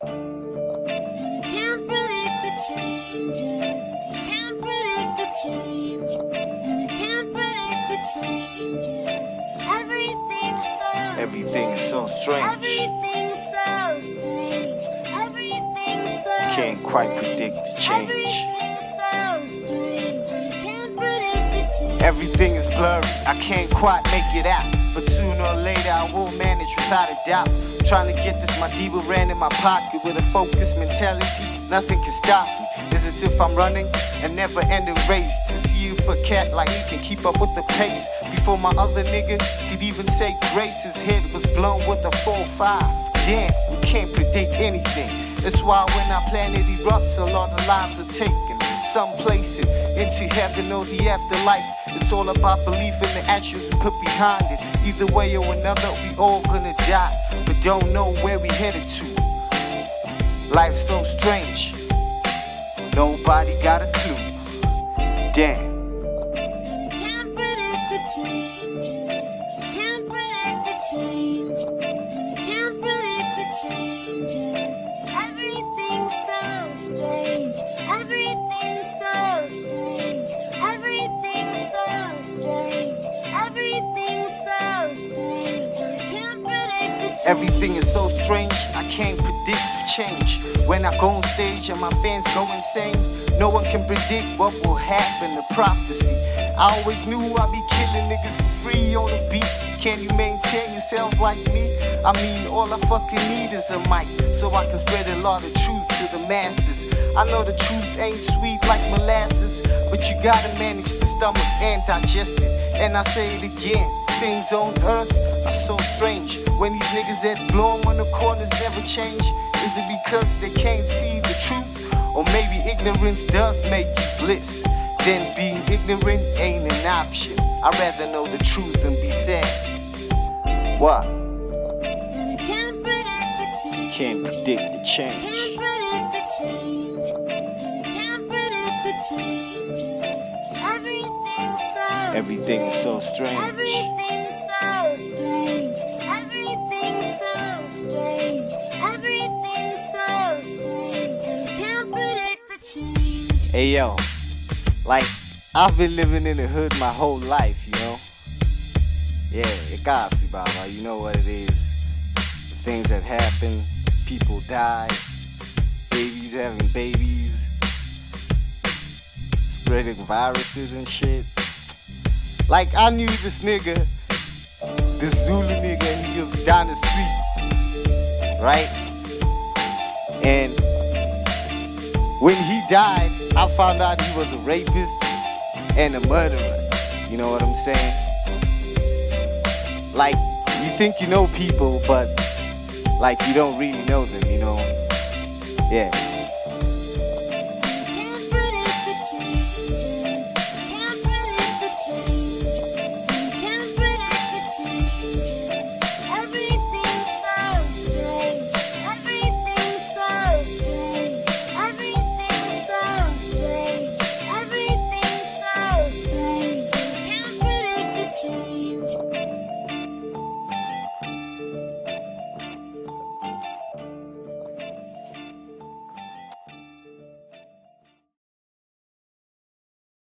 Everything's so Everything is so strange. Everything's so strange. Everything's so Can't quite predict the change. Everything's so strange. Can't predict the change. Everything is blurry, I can't quite make it out. But sooner or later I will manage without a doubt. Trying to get this, my diva ran in my pocket with a focused mentality. Nothing can stop me. It's as if I'm running a never ending race. To see if a cat like me can keep up with the pace. Before my other nigga could even say grace, his head was blown with a 4-5. Damn, we can't predict anything. That's why when our planet erupts, a lot of lives are taken. Some place it into heaven or the afterlife. It's all about belief in the actions we put behind it. Either way or another, we all gonna die, but don't know where we headed to. Life's so strange, nobody got a clue. Damn. Everything is so strange, I can't predict the change. When I go on stage and my fans go insane, no one can predict what will happen, the prophecy. I always knew I'd be killing niggas for free on the beat. Can you maintain yourself like me? I mean, all I fucking need is a mic so I can spread a lot of truth to the masses. I know the truth ain't sweet like molasses, but you gotta manage to stomach and digest it. And I say it again, things on earth so strange. When these niggas that blow on the corners never change, is it because they can't see the truth? Or maybe ignorance does make you bliss. Then being ignorant ain't an option. I'd rather know the truth and be sad. I can't predict the change. Can't predict the change. Can't predict the change. Hey yo, like I've been living in the hood my whole life, you know. Yeah, it got Ikasi Baba, you know what it is. The things that happen, people die, babies having babies, spreading viruses and shit. Like I knew this nigga, this Zulu nigga, he lived down the street, right? And when he died, I found out he was a rapist and a murderer. You know what I'm saying? Like, you think you know people, but like you don't really know them, you know? Yeah.